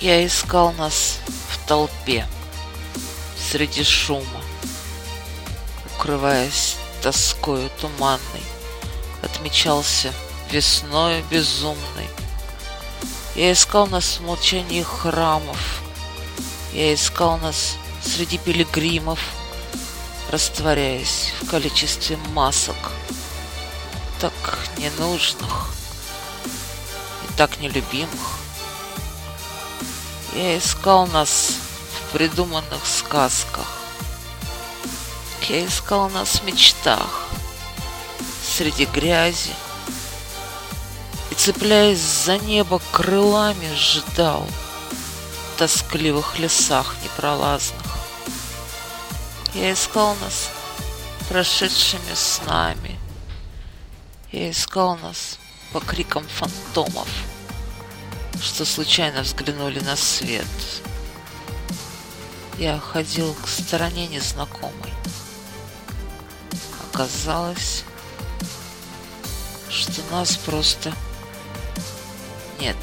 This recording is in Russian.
Я искал нас в толпе, среди шума, укрываясь тоскою туманной, отмечался весною безумной. Я искал нас в молчании храмов, я искал нас среди пилигримов, растворяясь в количестве масок, так ненужных и так нелюбимых. Я искал нас в придуманных сказках. Я искал нас в мечтах, среди грязи, и, цепляясь за небо крылами, ждал в тоскливых лесах непролазных. Я искал нас прошедшими снами. Я искал нас по крикам фантомов, что случайно взглянули на свет. Я ходил к стороне незнакомой. Оказалось, что нас просто нет.